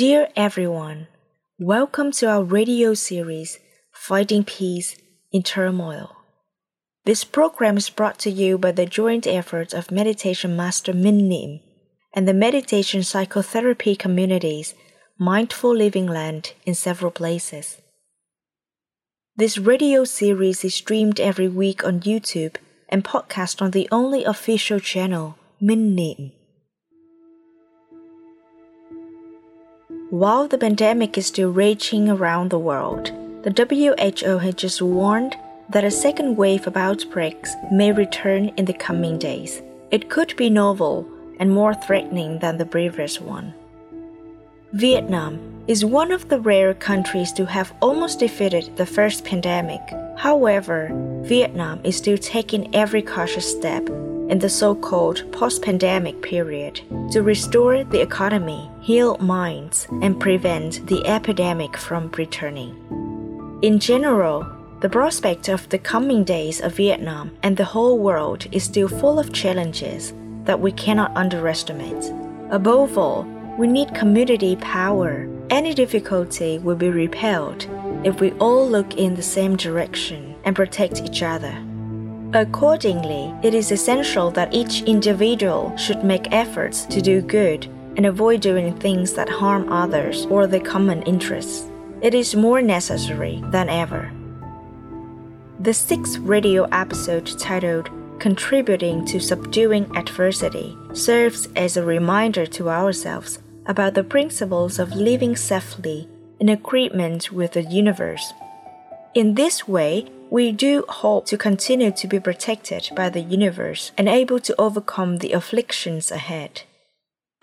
Dear everyone, welcome to our radio series, Finding Peace in Turmoil. This program is brought to you by the joint efforts of Meditation Master Minh Niem and the Meditation Psychotherapy Communities, Mindful Living Land in several places. This radio series is streamed every week on YouTube and podcast on the only official channel, Minh Niem. While the pandemic is still raging around the world, the WHO has just warned that a second wave of outbreaks may return in the coming days. It could be novel and more threatening than the previous one. Vietnam is one of the rare countries to have almost defeated the first pandemic. However, Vietnam is still taking every cautious step in the so called post pandemic period to restore the economy, heal minds, and prevent the epidemic from returning. In general, the prospect of the coming days of Vietnam and the whole world is still full of challenges that we cannot underestimate. Above all, we need community power. Any difficulty will be repelled if we all look in the same direction and protect each other. Accordingly, it is essential that each individual should make efforts to do good and avoid doing things that harm others or the common interests. It is more necessary than ever. The sixth radio episode titled Contributing to Subduing Adversity serves as a reminder to ourselves about the principles of living safely in agreement with the universe. In this way, we do hope to continue to be protected by the universe and able to overcome the afflictions ahead.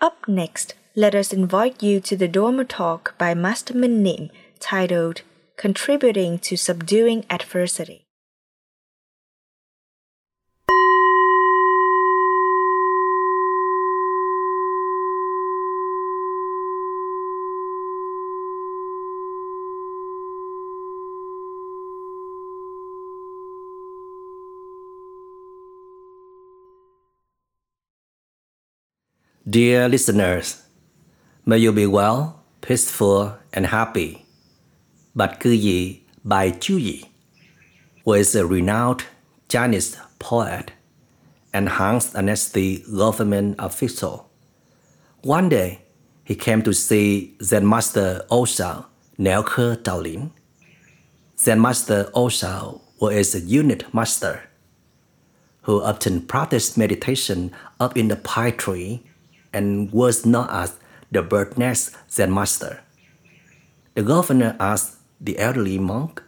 Up next, let us invite you to the Dharma talk by Master Minh Niem titled Contributing to Subduing Adversity. Dear listeners, may you be well, peaceful, and happy. But Cư Yi by Chu Yi was a renowned Chinese poet and Hans Anesti government official. One day, he came to see Zen Master Osho Niaoke Daolin. Zen Master Osho was a unit master who often practiced meditation up in the pine tree and was known as the bird nest Zen master. The governor asked the elderly monk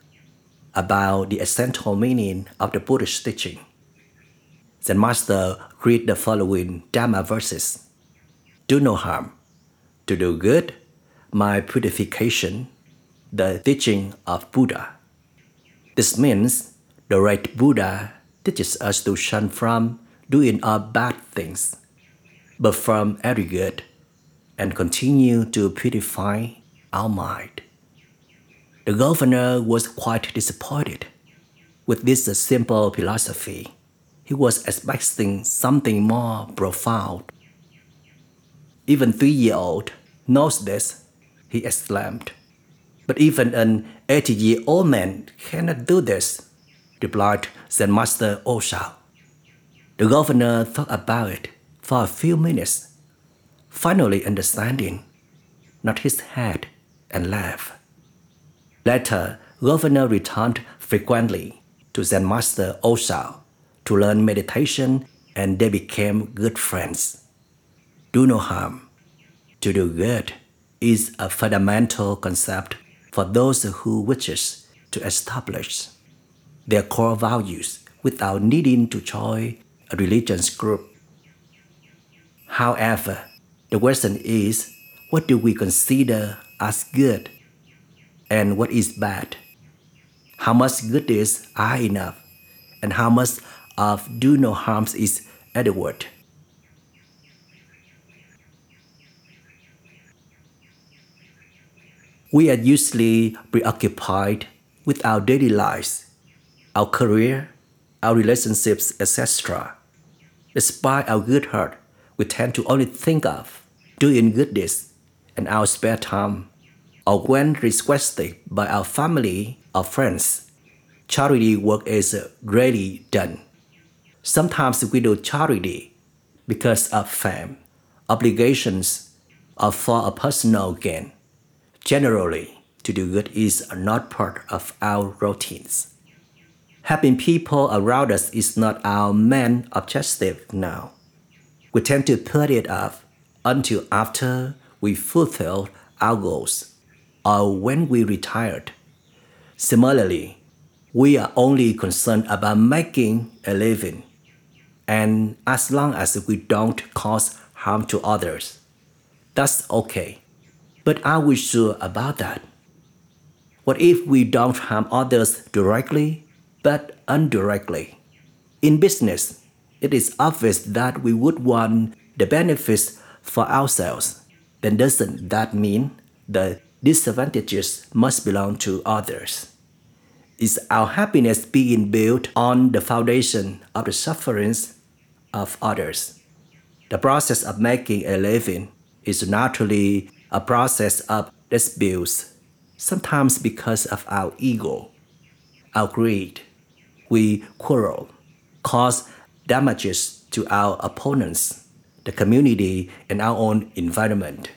about the essential meaning of the Buddhist teaching. Zen master read the following Dharma verses Do no harm, to do good, my purification, the teaching of Buddha. This means the right Buddha teaches us to shun from doing all bad things but from every good, and continue to purify our mind. The governor was quite disappointed. With this simple philosophy, he was expecting something more profound. Even three-year-old knows this, he exclaimed. But even an 80-year-old man cannot do this, replied Zen Master Osho. The governor thought about it for a few minutes, finally understanding, not his head, and laughed. Later, Governor returned frequently to Zen Master Osho to learn meditation and they became good friends. Do no harm. To do good is a fundamental concept for those who wishes to establish their core values without needing to join a religious group However, the question is what do we consider as good and what is bad? How much goodness are enough and how much of do no harms is adequate? We are usually preoccupied with our daily lives, our career, our relationships, etc. Despite our good heart, we tend to only think of doing good deeds and our spare time, or when requested by our family or friends, charity work is rarely done. Sometimes we do charity because of fame, obligations, or for a personal gain. Generally, to do good is not part of our routines. Helping people around us is not our main objective now. We tend to put it off until after we fulfill our goals or when we retired. Similarly, we are only concerned about making a living, and as long as we don't cause harm to others, that's okay. But are we sure about that? What if we don't harm others directly, but indirectly? In business, it is obvious that we would want the benefits for ourselves. Then doesn't that mean the disadvantages must belong to others? Is our happiness being built on the foundation of the sufferings of others? The process of making a living is naturally a process of disputes, sometimes because of our ego, our greed. We quarrel, cause damages to our opponents, the community, and our own environment.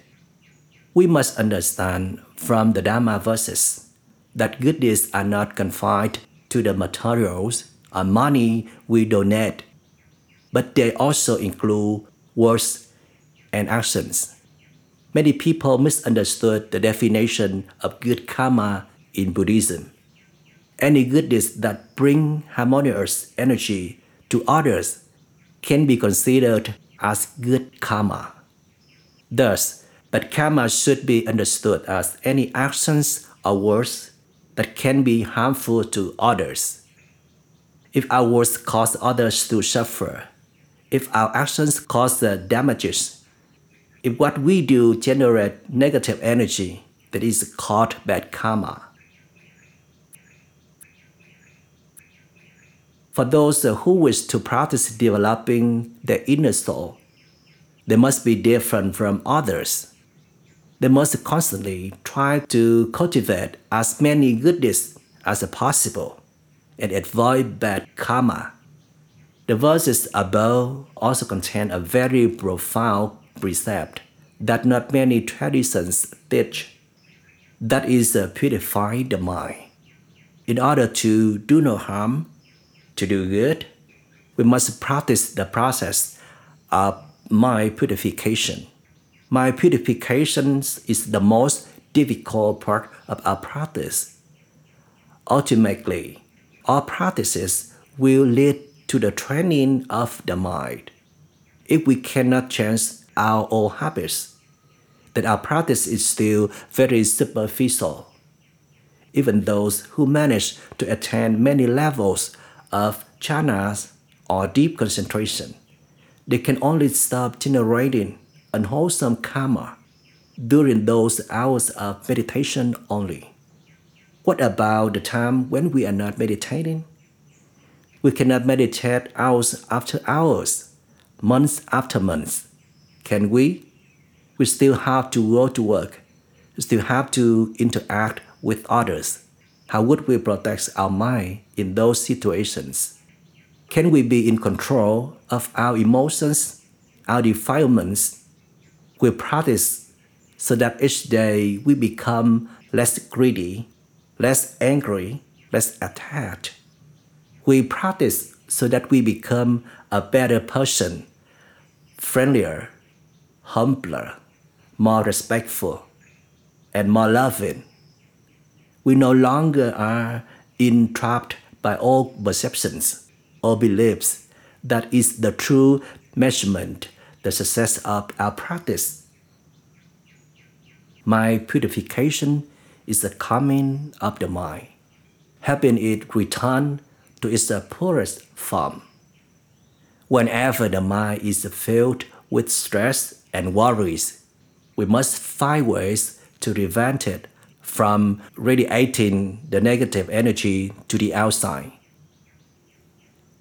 We must understand from the Dharma verses that good deeds are not confined to the materials or money we donate, but they also include words and actions. Many people misunderstood the definition of good karma in Buddhism. Any good deeds that bring harmonious energy to others can be considered as good karma. Thus, bad karma should be understood as any actions or words that can be harmful to others. If our words cause others to suffer, if our actions cause damages if what we do generate negative energy, that is called bad karma. For those who wish to practice developing their inner soul, they must be different from others. They must constantly try to cultivate as many good deeds as possible and avoid bad karma. The verses above also contain a very profound precept that not many traditions teach. That is uh, purify the mind. In order to do no harm, to do good, we must practice the process of mind purification. Mind purification is the most difficult part of our practice. Ultimately, our practices will lead to the training of the mind. If we cannot change our old habits, then our practice is still very superficial. Even those who manage to attain many levels of jhanas or deep concentration, they can only stop generating unwholesome karma during those hours of meditation only. What about the time when we are not meditating? We cannot meditate hours after hours, months after months can we? We still have to go to work, still have to interact with others. How would we protect our mind in those situations? Can we be in control of our emotions, our defilements? We practice so that each day we become less greedy, less angry, less attached. We practice so that we become a better person, friendlier, humbler, more respectful, and more loving. We no longer are entrapped by all perceptions or beliefs that is the true measurement, the success of our practice. My purification is the calming of the mind, helping it return to its purest form. Whenever the mind is filled with stress and worries, we must find ways to prevent it from radiating the negative energy to the outside.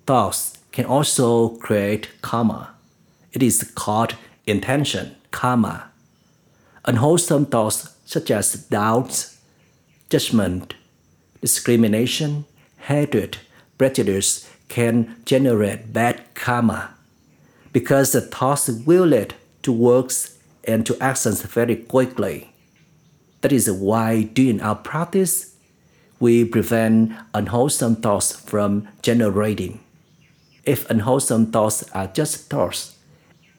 Thoughts can also create karma. It is called intention karma. Unwholesome thoughts such as doubts, judgment, discrimination, hatred, prejudice can generate bad karma because the thoughts will lead to works and to actions very quickly. That is why during our practice, we prevent unwholesome thoughts from generating. If unwholesome thoughts are just thoughts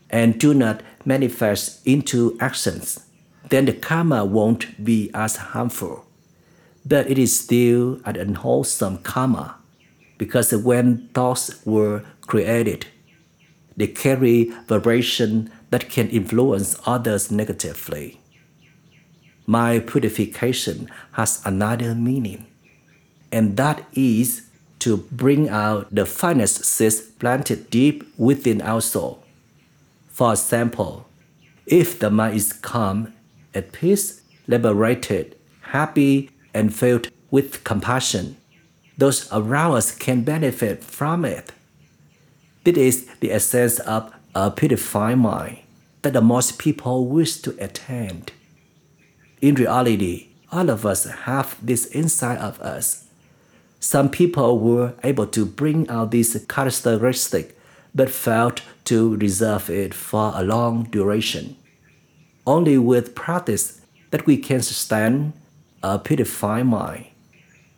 and do not manifest into actions, then the karma won't be as harmful. But it is still an unwholesome karma because when thoughts were created, they carry vibration that can influence others negatively. My purification has another meaning, and that is to bring out the finest seeds planted deep within our soul. For example, if the mind is calm, at peace, liberated, happy, and filled with compassion, those around us can benefit from it. This is the essence of a purified mind that the most people wish to attain. In reality, all of us have this inside of us. Some people were able to bring out this characteristic but failed to reserve it for a long duration. Only with practice that we can sustain a purified mind.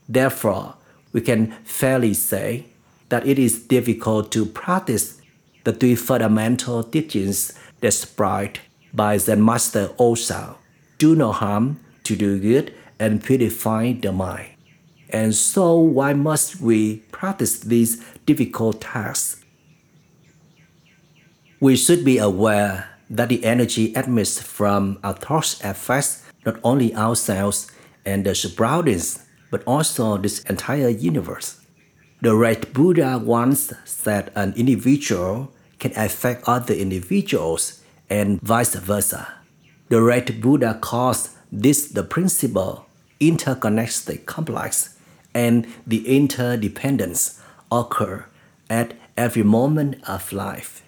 Therefore, we can fairly say that it is difficult to practice the three fundamental teachings described by Zen Master Osho do no harm, to do good, and purify the mind. And so, why must we practice these difficult tasks? We should be aware that the energy emitted from our thoughts affects not only ourselves and the surroundings, but also this entire universe. The right Buddha once said an individual can affect other individuals and vice versa. The right Buddha calls this the principle interconnected complex and the interdependence occur at every moment of life.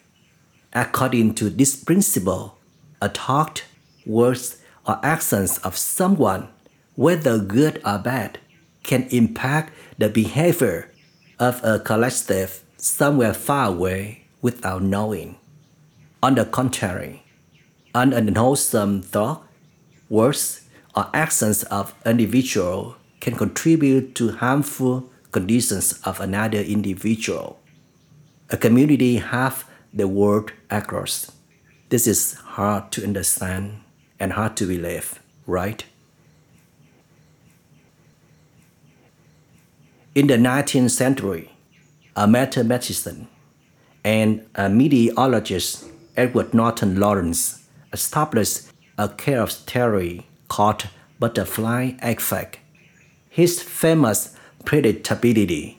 According to this principle, a thought, words, or actions of someone, whether good or bad, can impact the behavior of a collective somewhere far away without knowing. On the contrary, an unwholesome thought, words, or actions of individual can contribute to harmful conditions of another individual. A community have the world across. This is hard to understand and hard to believe, right? In the 19th century, a mathematician and a meteorologist, Edward Norton Lorenz, established a chaos theory called butterfly effect. His famous predictability,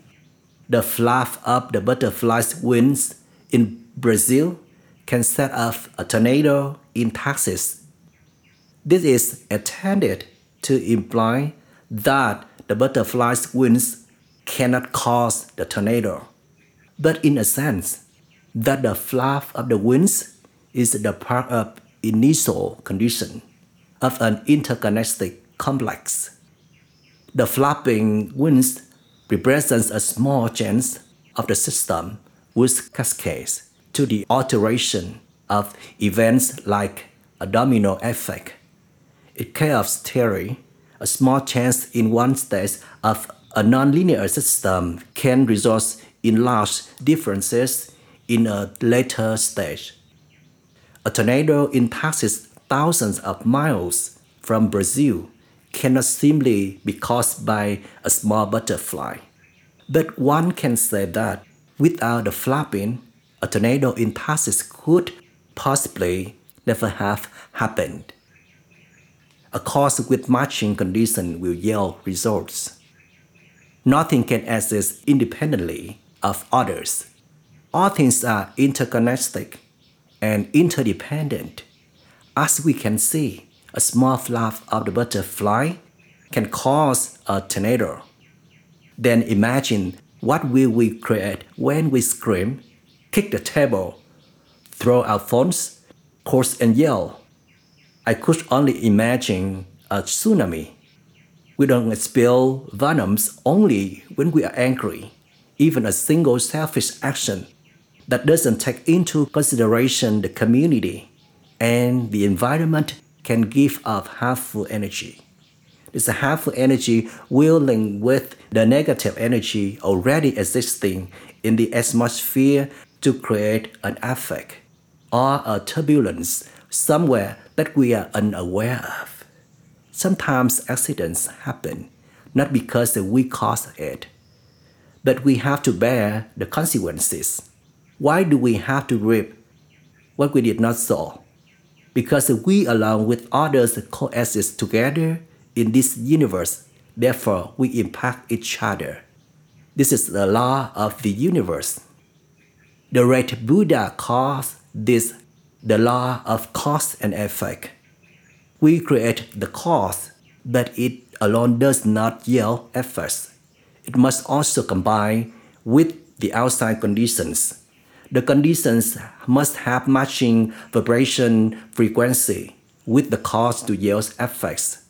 the fluff of the butterfly's wings in Brazil can set off a tornado in Texas. This is intended to imply that the butterfly's wings cannot cause the tornado, but in a sense, that the fluff of the wings is the part of initial condition of an interconnected complex. The flapping wings represents a small chance of the system which cascades to the alteration of events like a domino effect. In chaos theory, a small change in one state of a nonlinear system can result in large differences in a later stage. A tornado in Texas thousands of miles from Brazil cannot simply be caused by a small butterfly. But one can say that without the flapping, a tornado in Texas could possibly never have happened. A cause with matching condition will yield results. Nothing can exist independently of others. All things are interconnected and interdependent. As we can see, a small flap of the butterfly can cause a tornado. Then imagine what will we create when we scream, kick the table, throw our phones, curse and yell. I could only imagine a tsunami. We don't expel venoms only when we are angry. Even a single selfish action that doesn't take into consideration the community and the environment can give off harmful energy. This harmful energy will link with the negative energy already existing in the atmosphere to create an effect or a turbulence somewhere that we are unaware of. Sometimes accidents happen not because we caused it, but we have to bear the consequences. Why do we have to reap what we did not sow? Because we, along with others, coexist together in this universe. Therefore, we impact each other. This is the law of the universe. The great Buddha calls this the law of cause and effect. We create the cause, but it alone does not yield effects. It must also combine with the outside conditions. The conditions must have matching vibration frequency with the cause to yield effects.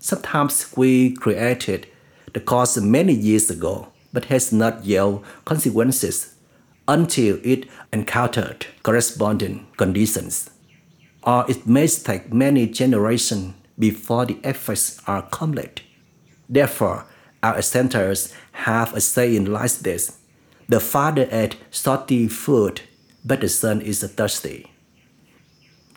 Sometimes we created the cause many years ago, but has not yield consequences until it encountered corresponding conditions. Or it may take many generations before the effects are complete. Therefore, our centers have a saying like this The father ate salty food, but the son is thirsty.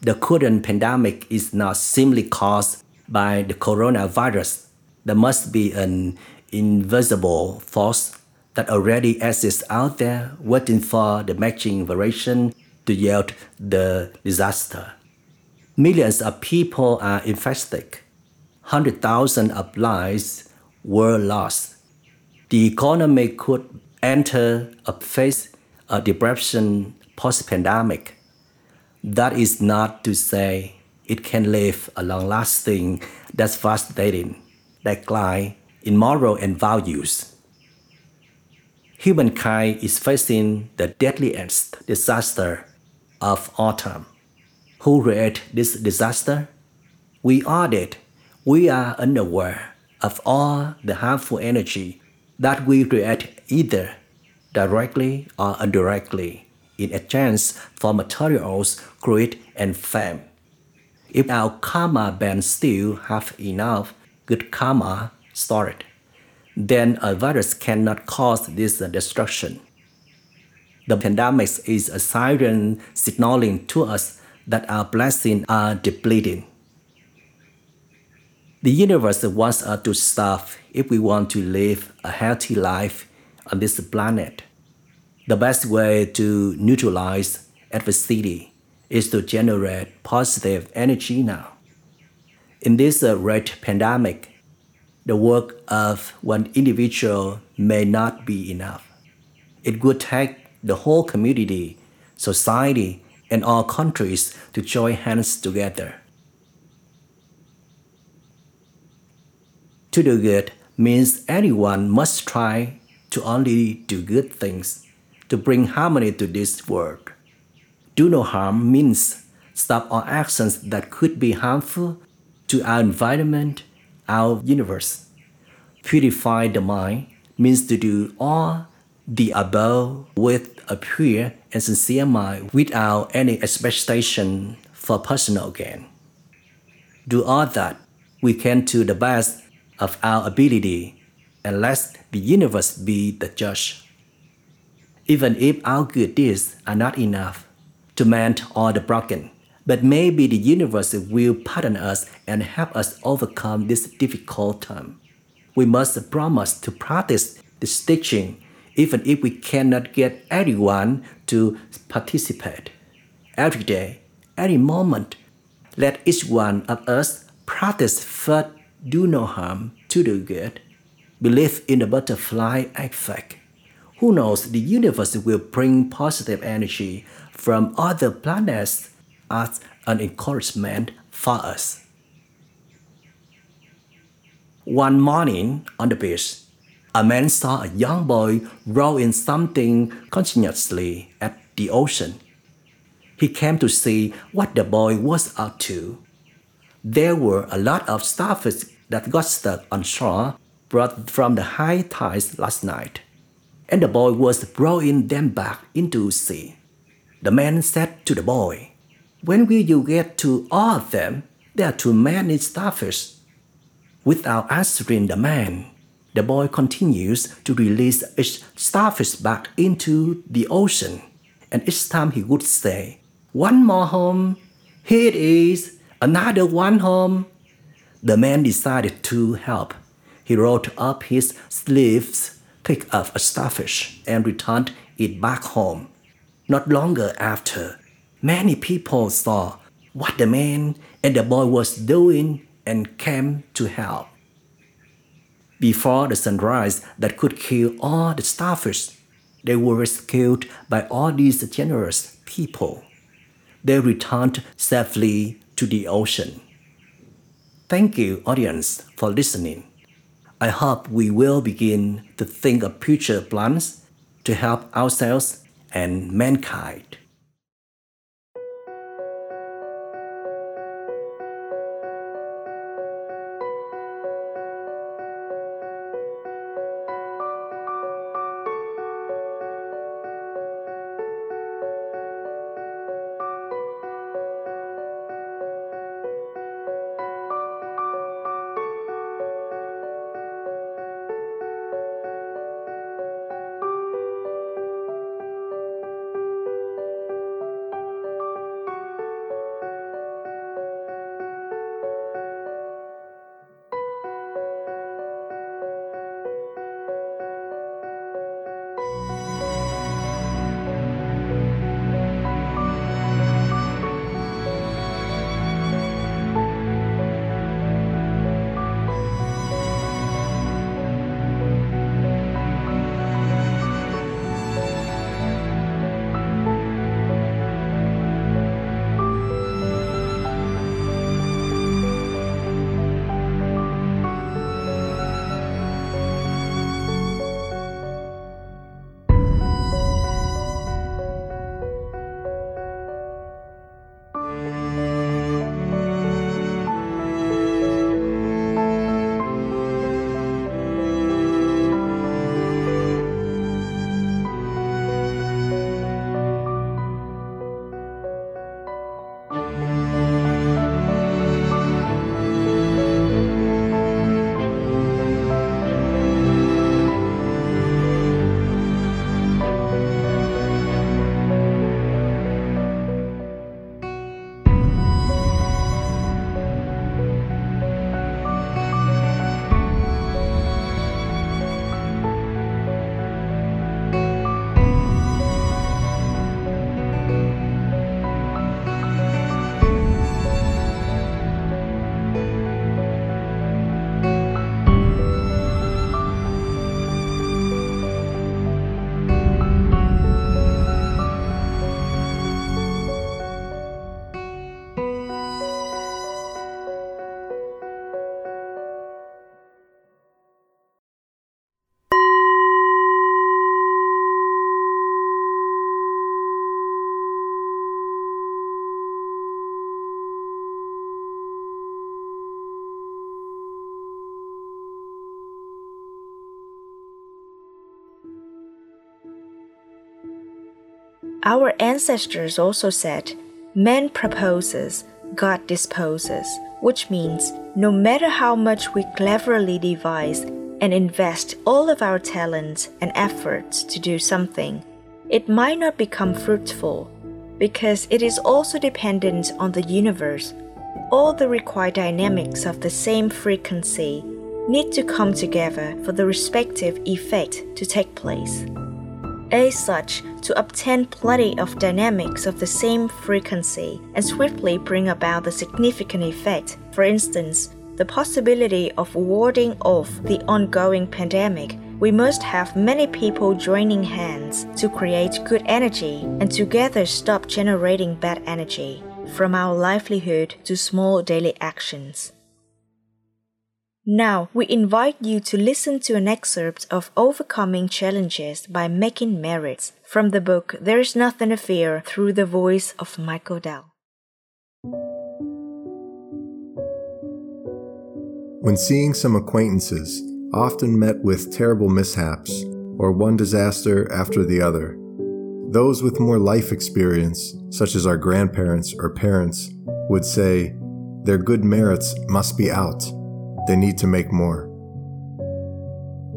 The current pandemic is not simply caused by the coronavirus. There must be an invisible force that already exists out there waiting for the matching variation to yield the disaster. Millions of people are infected. Hundred thousands of lives were lost. The economy could enter a phase a depression post-pandemic. That is not to say it can leave a long-lasting, devastating decline in moral and values humankind is facing the deadliest disaster of all time. Who created this disaster? We are dead. We are unaware of all the harmful energy that we create either directly or indirectly in exchange for materials, greed, and fame. If our karma bank still have enough good karma stored, then a virus cannot cause this destruction. The pandemic is a siren signaling to us that our blessings are depleting. The universe wants us to starve if we want to live a healthy life on this planet. The best way to neutralize adversity is to generate positive energy now. In this uh, great pandemic, the work of one individual may not be enough. It would take the whole community, society, and all countries to join hands together. To do good means anyone must try to only do good things, to bring harmony to this world. Do no harm means stop all actions that could be harmful to our environment our universe. Purify the mind means to do all the above with a pure and sincere mind without any expectation for personal gain. Do all that we can to the best of our ability and let the universe be the judge. Even if our good deeds are not enough to mend all the broken, but maybe the universe will pardon us and help us overcome this difficult time. We must promise to practice this teaching even if we cannot get everyone to participate. Every day, any moment, let each one of us practice first do no harm to do good. Believe in the butterfly effect. Who knows, the universe will bring positive energy from other planets as an encouragement for us. One morning on the beach, a man saw a young boy rowing something continuously at the ocean. He came to see what the boy was up to. there were a lot of starfish that got stuck on shore brought from the high tides last night, and the boy was rowing them back into sea. The man said to the boy, When will you get to all of them? There are too many starfish. Without answering the man, the boy continues to release each starfish back into the ocean, and each time he would say, One more home, here it is, another one home. The man decided to help. He rolled up his sleeves, picked up a starfish, and returned it back home. Not longer after, many people saw what the man and the boy was doing and came to help. Before the sunrise that could kill all the starfish, they were rescued by all these generous people. They returned safely to the ocean. Thank you, audience, for listening. I hope we will begin to think of future plans to help ourselves and mankind. Our ancestors also said, Man proposes, God disposes, which means no matter how much we cleverly devise and invest all of our talents and efforts to do something, it might not become fruitful because it is also dependent on the universe. All the required dynamics of the same frequency need to come together for the respective effect to take place. As such, to obtain plenty of dynamics of the same frequency and swiftly bring about the significant effect, for instance, the possibility of warding off the ongoing pandemic, we must have many people joining hands to create good energy and together stop generating bad energy, from our livelihood to small daily actions. Now, we invite you to listen to an excerpt of Overcoming Challenges by Making Merits from the book There is Nothing to Fear through the voice of Michael Dell. When seeing some acquaintances, often met with terrible mishaps, or one disaster after the other, those with more life experience, such as our grandparents or parents, would say, Their good merits must be out. They need to make more.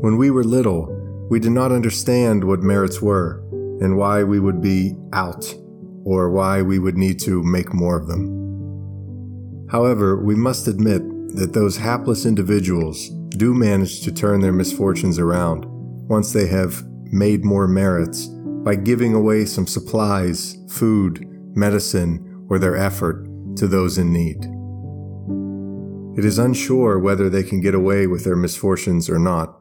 When we were little, we did not understand what merits were and why we would be out or why we would need to make more of them. However, we must admit that those hapless individuals do manage to turn their misfortunes around once they have made more merits by giving away some supplies, food, medicine, or their effort to those in need. It is unsure whether they can get away with their misfortunes or not.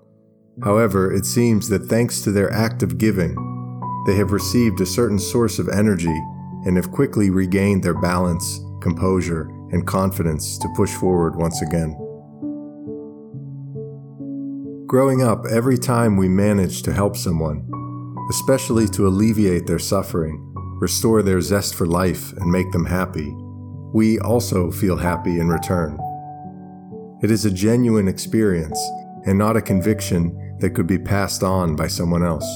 However, it seems that thanks to their act of giving, they have received a certain source of energy and have quickly regained their balance, composure, and confidence to push forward once again. Growing up, every time we manage to help someone, especially to alleviate their suffering, restore their zest for life, and make them happy, we also feel happy in return. It is a genuine experience and not a conviction that could be passed on by someone else.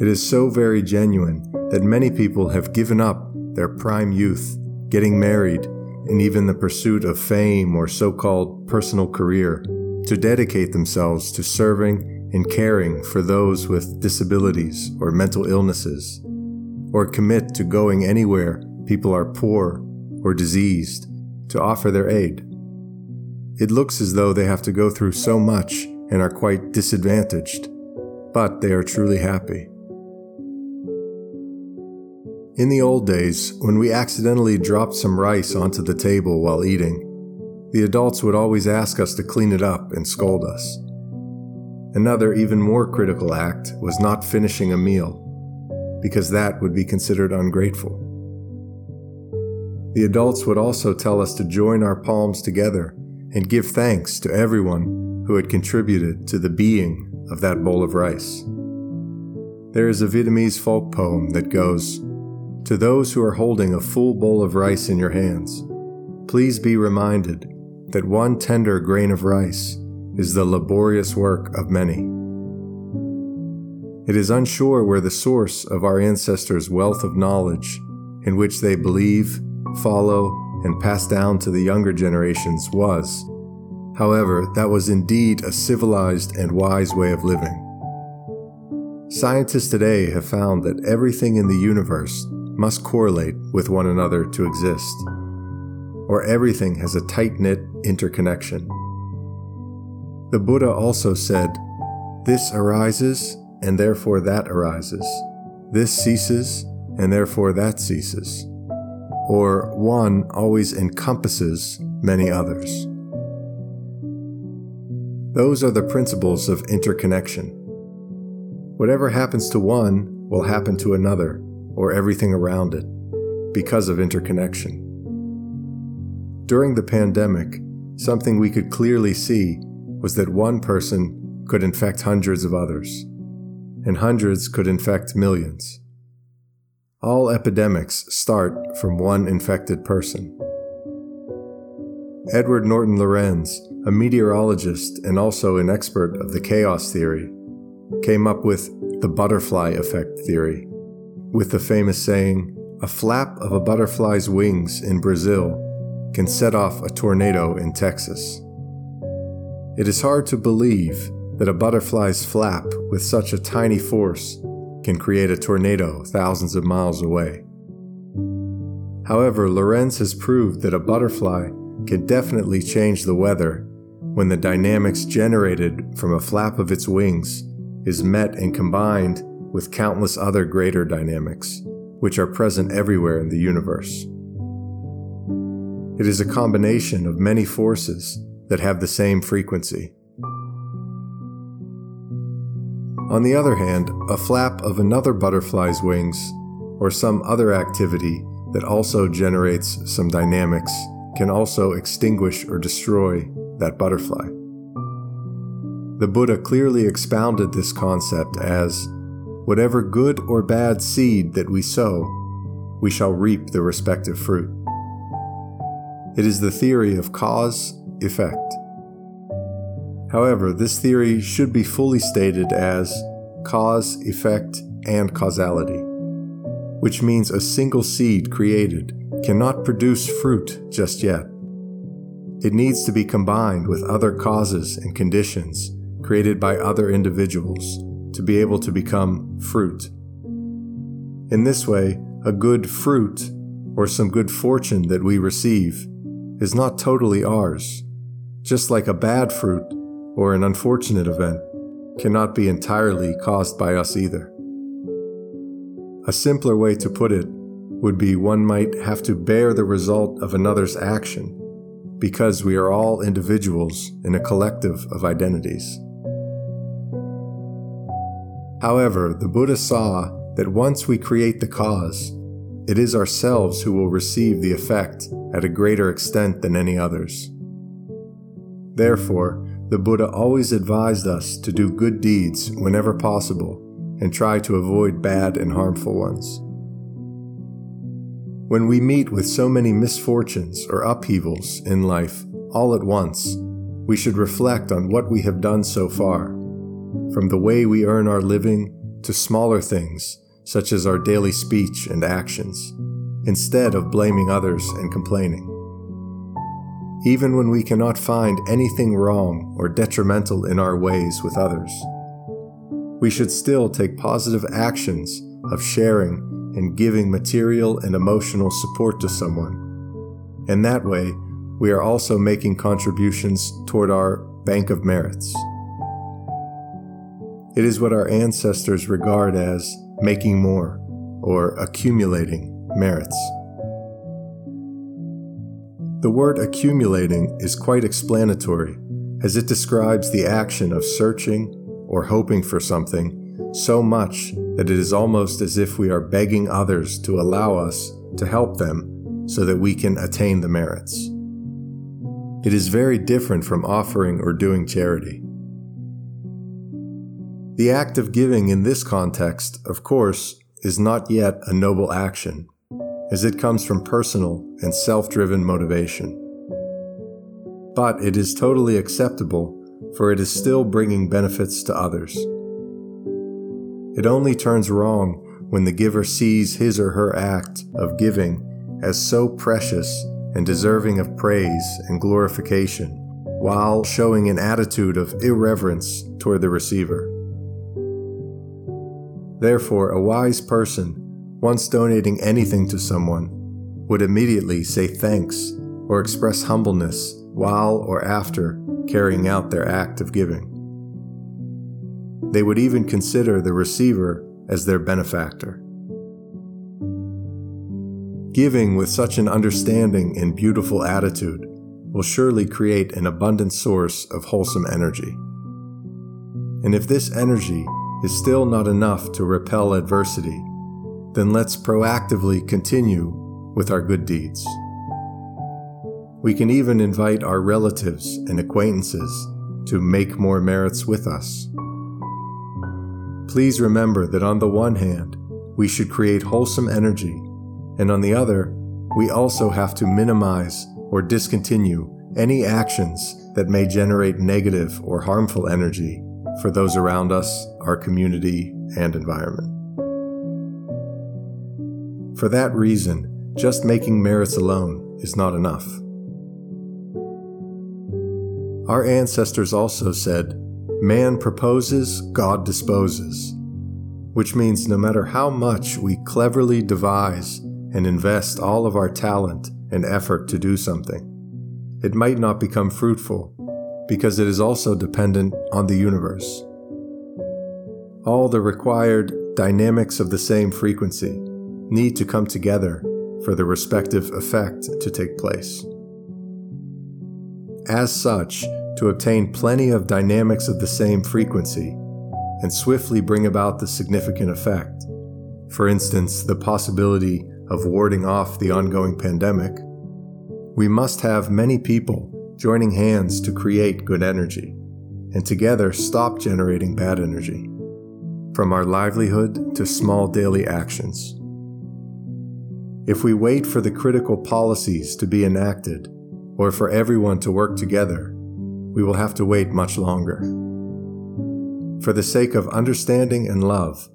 It is so very genuine that many people have given up their prime youth, getting married, and even the pursuit of fame or so called personal career to dedicate themselves to serving and caring for those with disabilities or mental illnesses, or commit to going anywhere people are poor or diseased to offer their aid. It looks as though they have to go through so much and are quite disadvantaged, but they are truly happy. In the old days, when we accidentally dropped some rice onto the table while eating, the adults would always ask us to clean it up and scold us. Another, even more critical act was not finishing a meal, because that would be considered ungrateful. The adults would also tell us to join our palms together and give thanks to everyone who had contributed to the being of that bowl of rice. There is a Vietnamese folk poem that goes, to those who are holding a full bowl of rice in your hands, please be reminded that one tender grain of rice is the laborious work of many. It is unsure where the source of our ancestors' wealth of knowledge, in which they believe, follow, and passed down to the younger generations, was. However, that was indeed a civilized and wise way of living. Scientists today have found that everything in the universe must correlate with one another to exist, or everything has a tight knit interconnection. The Buddha also said, This arises, and therefore that arises. This ceases, and therefore that ceases. Or one always encompasses many others. Those are the principles of interconnection. Whatever happens to one will happen to another or everything around it because of interconnection. During the pandemic, something we could clearly see was that one person could infect hundreds of others, and hundreds could infect millions. All epidemics start from one infected person. Edward Norton Lorenz, a meteorologist and also an expert of the chaos theory, came up with the butterfly effect theory with the famous saying, A flap of a butterfly's wings in Brazil can set off a tornado in Texas. It is hard to believe that a butterfly's flap with such a tiny force can create a tornado thousands of miles away. However, Lorenz has proved that a butterfly can definitely change the weather when the dynamics generated from a flap of its wings is met and combined with countless other greater dynamics, which are present everywhere in the universe. It is a combination of many forces that have the same frequency. On the other hand, a flap of another butterfly's wings, or some other activity that also generates some dynamics, can also extinguish or destroy that butterfly. The Buddha clearly expounded this concept as whatever good or bad seed that we sow, we shall reap the respective fruit. It is the theory of cause effect. However, this theory should be fully stated as cause, effect, and causality, which means a single seed created cannot produce fruit just yet. It needs to be combined with other causes and conditions created by other individuals to be able to become fruit. In this way, a good fruit, or some good fortune that we receive, is not totally ours, just like a bad fruit or an unfortunate event cannot be entirely caused by us either. A simpler way to put it would be one might have to bear the result of another's action because we are all individuals in a collective of identities. However, the Buddha saw that once we create the cause, it is ourselves who will receive the effect at a greater extent than any others. Therefore, the Buddha always advised us to do good deeds whenever possible and try to avoid bad and harmful ones. When we meet with so many misfortunes or upheavals in life all at once, we should reflect on what we have done so far, from the way we earn our living to smaller things such as our daily speech and actions, instead of blaming others and complaining. Even when we cannot find anything wrong or detrimental in our ways with others, we should still take positive actions of sharing and giving material and emotional support to someone. And that way, we are also making contributions toward our bank of merits. It is what our ancestors regard as making more or accumulating merits. The word accumulating is quite explanatory, as it describes the action of searching or hoping for something so much that it is almost as if we are begging others to allow us to help them so that we can attain the merits. It is very different from offering or doing charity. The act of giving in this context, of course, is not yet a noble action, as it comes from personal and self driven motivation. But it is totally acceptable, for it is still bringing benefits to others. It only turns wrong when the giver sees his or her act of giving as so precious and deserving of praise and glorification, while showing an attitude of irreverence toward the receiver. Therefore, a wise person, once donating anything to someone, would immediately say thanks or express humbleness while or after carrying out their act of giving. They would even consider the receiver as their benefactor. Giving with such an understanding and beautiful attitude will surely create an abundant source of wholesome energy. And if this energy is still not enough to repel adversity, then let's proactively continue with our good deeds. We can even invite our relatives and acquaintances to make more merits with us. Please remember that on the one hand, we should create wholesome energy, and on the other, we also have to minimize or discontinue any actions that may generate negative or harmful energy for those around us, our community, and environment. For that reason, just making merits alone is not enough. Our ancestors also said Man proposes, God disposes, which means no matter how much we cleverly devise and invest all of our talent and effort to do something, it might not become fruitful because it is also dependent on the universe. All the required dynamics of the same frequency need to come together for the respective effect to take place. As such, to obtain plenty of dynamics of the same frequency and swiftly bring about the significant effect. For instance, the possibility of warding off the ongoing pandemic, we must have many people joining hands to create good energy and together stop generating bad energy, from our livelihood to small daily actions. If we wait for the critical policies to be enacted, or for everyone to work together, we will have to wait much longer. For the sake of understanding and love,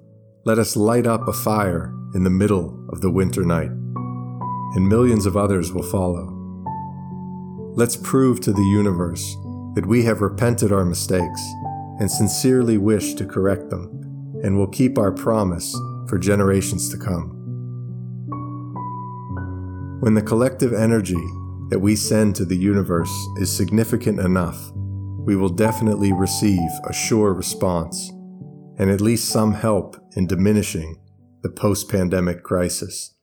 let us light up a fire in the middle of the winter night, and millions of others will follow. Let's prove to the universe that we have repented our mistakes and sincerely wish to correct them, and will keep our promise for generations to come. When the collective energy that we send to the universe is significant enough, we will definitely receive a sure response and at least some help in diminishing the post pandemic crisis,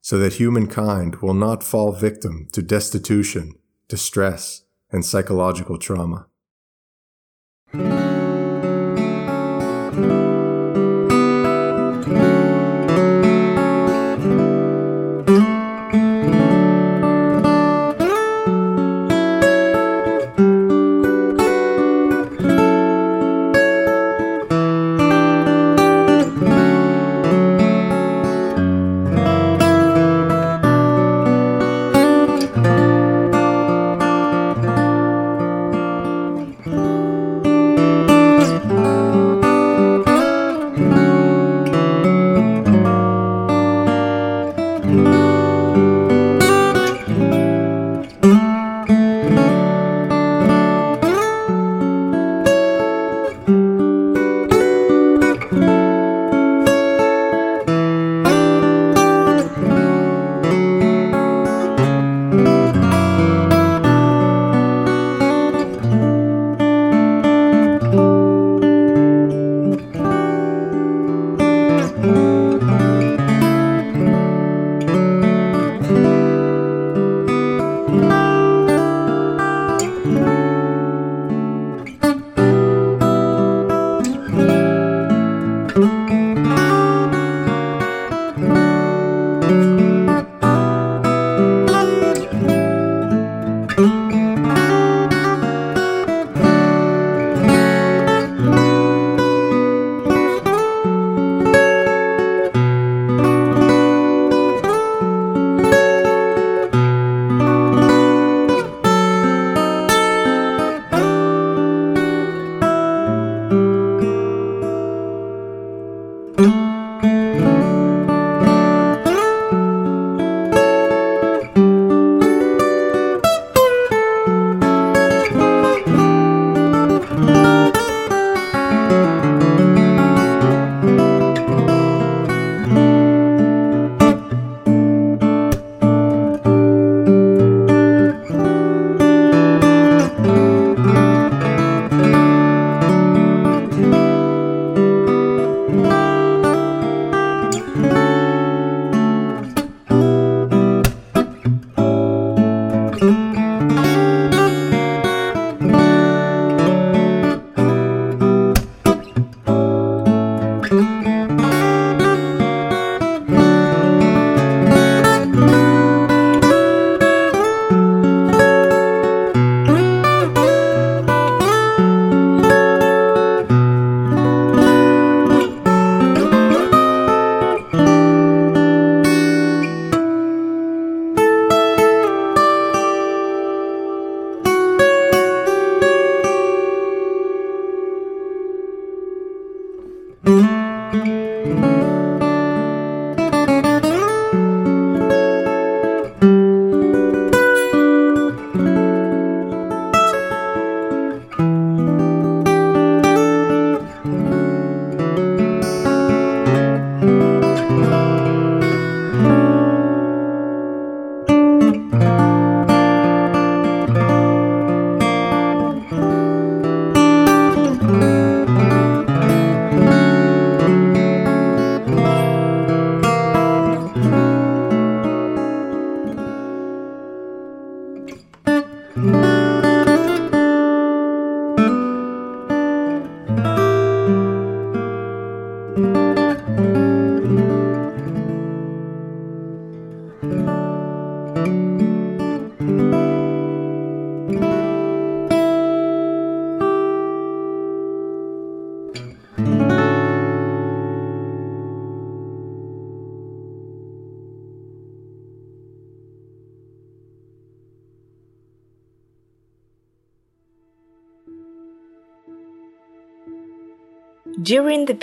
so that humankind will not fall victim to destitution, distress, and psychological trauma.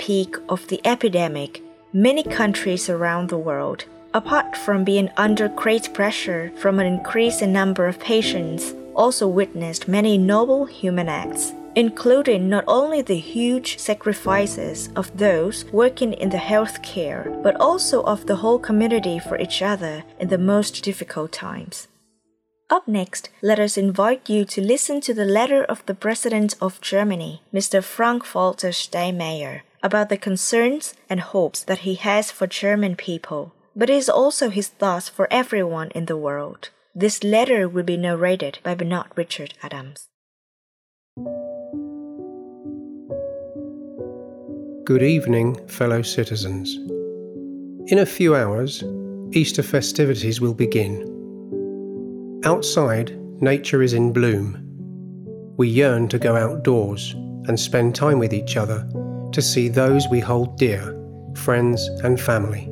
Peak of the epidemic, many countries around the world, apart from being under great pressure from an increasing number of patients, also witnessed many noble human acts, including not only the huge sacrifices of those working in the healthcare, but also of the whole community for each other in the most difficult times. Up next, let us invite you to listen to the letter of the President of Germany, Mr. Frank-Walter Steinmeier, about the concerns and hopes that he has for German people, but it is also his thoughts for everyone in the world. This letter will be narrated by Bernard Richard Adams. Good evening, fellow citizens. In a few hours, Easter festivities will begin. Outside, nature is in bloom. We yearn to go outdoors and spend time with each other to see those we hold dear, friends and family.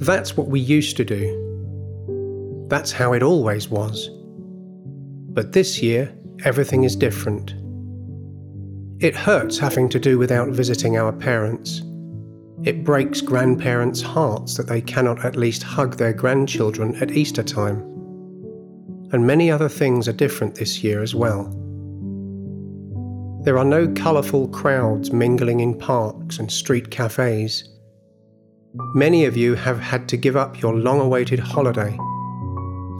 That's what we used to do. That's how it always was. But this year, everything is different. It hurts having to do without visiting our parents. It breaks grandparents' hearts that they cannot at least hug their grandchildren at Easter time and many other things are different this year as well. There are no colourful crowds mingling in parks and street cafes. Many of you have had to give up your long awaited holiday.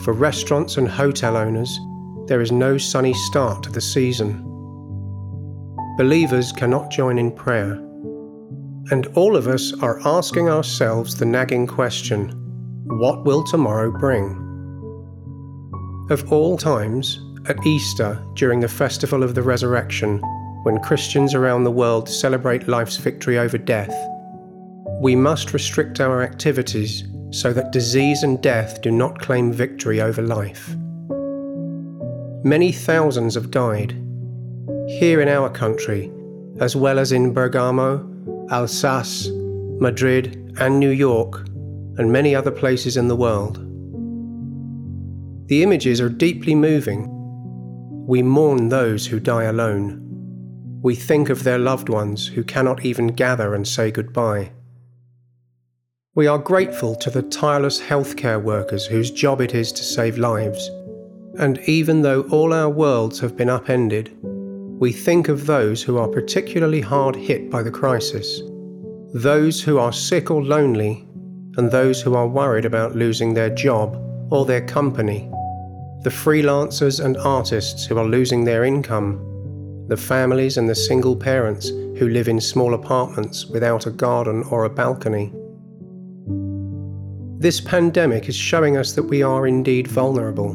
For restaurants and hotel owners, there is no sunny start to the season. Believers cannot join in prayer. And all of us are asking ourselves the nagging question what will tomorrow bring? Of all times, at Easter, during the festival of the resurrection, when Christians around the world celebrate life's victory over death, we must restrict our activities so that disease and death do not claim victory over life. Many thousands have died, here in our country, as well as in Bergamo, Alsace, Madrid, and New York, and many other places in the world. The images are deeply moving. We mourn those who die alone. We think of their loved ones who cannot even gather and say goodbye. We are grateful to the tireless healthcare workers whose job it is to save lives. And even though all our worlds have been upended, we think of those who are particularly hard hit by the crisis, those who are sick or lonely, and those who are worried about losing their job or their company the freelancers and artists who are losing their income, the families and the single parents who live in small apartments without a garden or a balcony. This pandemic is showing us that we are indeed vulnerable.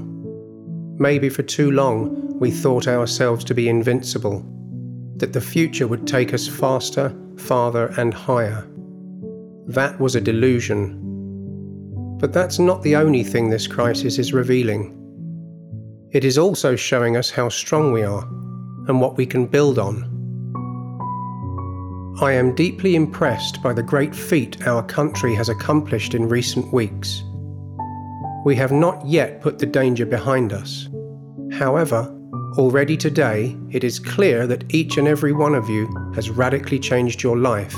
Maybe for too long we thought ourselves to be invincible, that the future would take us faster, farther, and higher. That was a delusion. But that's not the only thing this crisis is revealing. It is also showing us how strong we are and what we can build on. I am deeply impressed by the great feat our country has accomplished in recent weeks. We have not yet put the danger behind us. However, already today it is clear that each and every one of you has radically changed your life,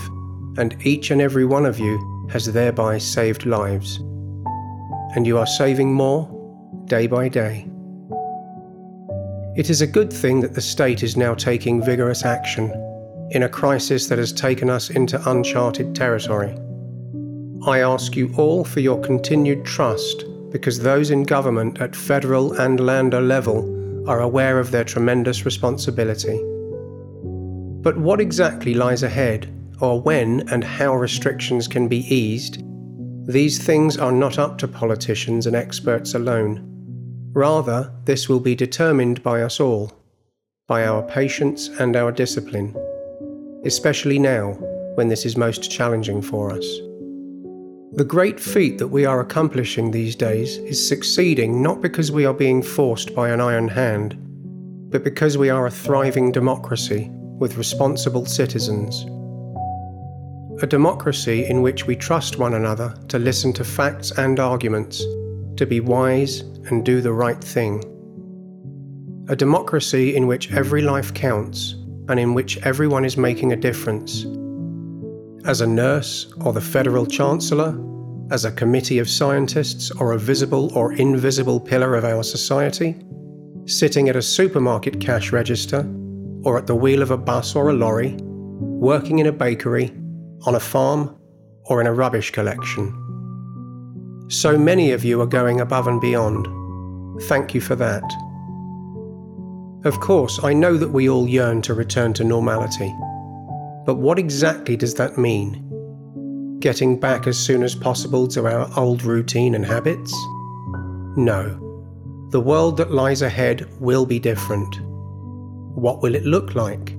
and each and every one of you has thereby saved lives. And you are saving more day by day. It is a good thing that the state is now taking vigorous action in a crisis that has taken us into uncharted territory. I ask you all for your continued trust because those in government at federal and Länder level are aware of their tremendous responsibility. But what exactly lies ahead, or when and how restrictions can be eased, these things are not up to politicians and experts alone. Rather, this will be determined by us all, by our patience and our discipline, especially now when this is most challenging for us. The great feat that we are accomplishing these days is succeeding not because we are being forced by an iron hand, but because we are a thriving democracy with responsible citizens. A democracy in which we trust one another to listen to facts and arguments, to be wise and do the right thing. A democracy in which every life counts and in which everyone is making a difference. As a nurse or the Federal Chancellor, as a committee of scientists or a visible or invisible pillar of our society, sitting at a supermarket cash register, or at the wheel of a bus or a lorry, working in a bakery, on a farm, or in a rubbish collection. So many of you are going above and beyond. Thank you for that. Of course, I know that we all yearn to return to normality. But what exactly does that mean? Getting back as soon as possible to our old routine and habits? No. The world that lies ahead will be different. What will it look like?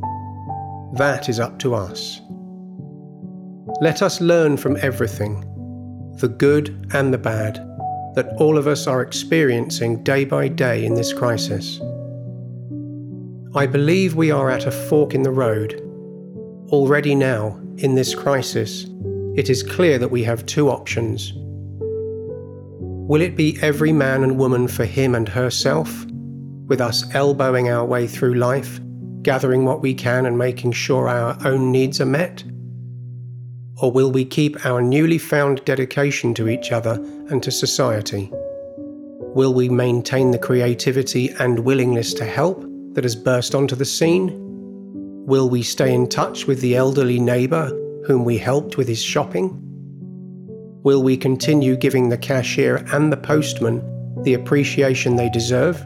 That is up to us. Let us learn from everything, the good and the bad, that all of us are experiencing day by day in this crisis. I believe we are at a fork in the road. Already now, in this crisis, it is clear that we have two options Will it be every man and woman for him and herself, with us elbowing our way through life, gathering what we can and making sure our own needs are met? Or will we keep our newly found dedication to each other and to society? Will we maintain the creativity and willingness to help that has burst onto the scene? Will we stay in touch with the elderly neighbour whom we helped with his shopping? Will we continue giving the cashier and the postman the appreciation they deserve?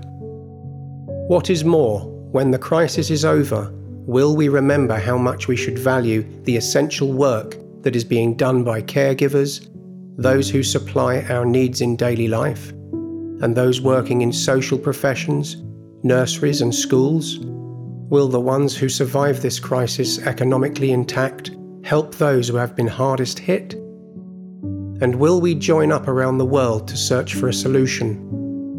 What is more, when the crisis is over, will we remember how much we should value the essential work that is being done by caregivers, those who supply our needs in daily life, and those working in social professions, nurseries, and schools? Will the ones who survive this crisis economically intact help those who have been hardest hit? And will we join up around the world to search for a solution?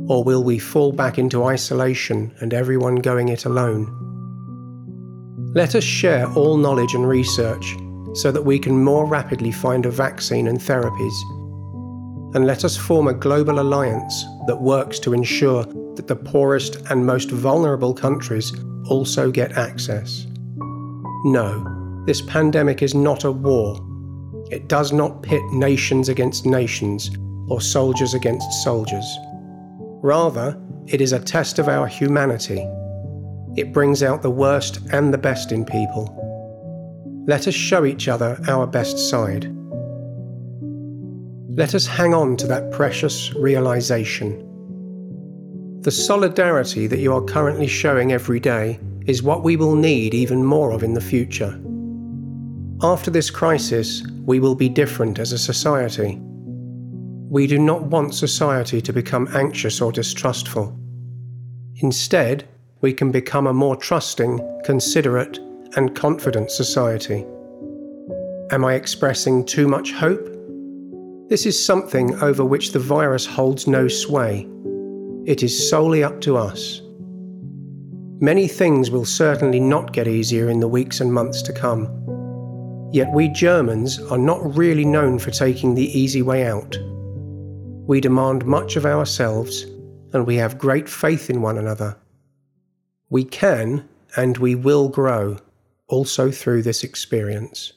Or will we fall back into isolation and everyone going it alone? Let us share all knowledge and research so that we can more rapidly find a vaccine and therapies. And let us form a global alliance that works to ensure that the poorest and most vulnerable countries also get access. No, this pandemic is not a war, it does not pit nations against nations or soldiers against soldiers. Rather, it is a test of our humanity. It brings out the worst and the best in people. Let us show each other our best side. Let us hang on to that precious realization. The solidarity that you are currently showing every day is what we will need even more of in the future. After this crisis, we will be different as a society. We do not want society to become anxious or distrustful. Instead, we can become a more trusting, considerate, and confident society. Am I expressing too much hope? This is something over which the virus holds no sway. It is solely up to us. Many things will certainly not get easier in the weeks and months to come. Yet we Germans are not really known for taking the easy way out. We demand much of ourselves, and we have great faith in one another. We can and we will grow, also through this experience.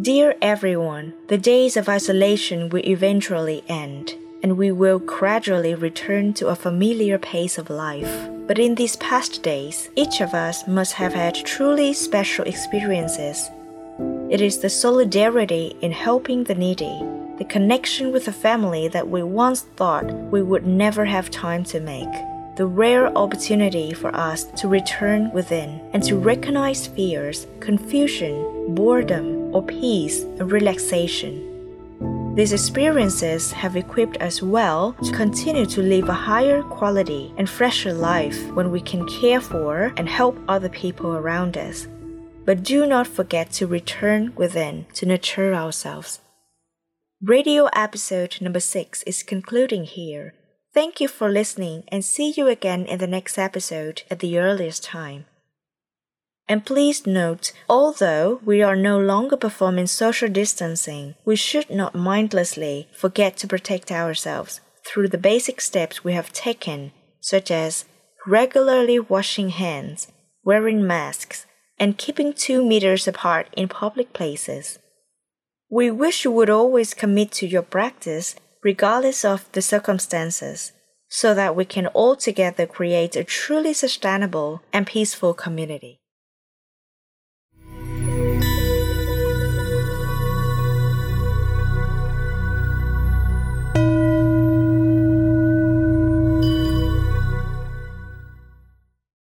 Dear everyone, the days of isolation will eventually end, and we will gradually return to a familiar pace of life. But in these past days, each of us must have had truly special experiences. It is the solidarity in helping the needy, the connection with the family that we once thought we would never have time to make, the rare opportunity for us to return within and to recognize fears, confusion, boredom, or peace and relaxation. These experiences have equipped us well to continue to live a higher quality and fresher life when we can care for and help other people around us. But do not forget to return within to nurture ourselves. Radio episode number 6 is concluding here. Thank you for listening and see you again in the next episode at the earliest time. And please note, although we are no longer performing social distancing, we should not mindlessly forget to protect ourselves through the basic steps we have taken, such as regularly washing hands, wearing masks, and keeping two meters apart in public places. We wish you would always commit to your practice regardless of the circumstances, so that we can all together create a truly sustainable and peaceful community.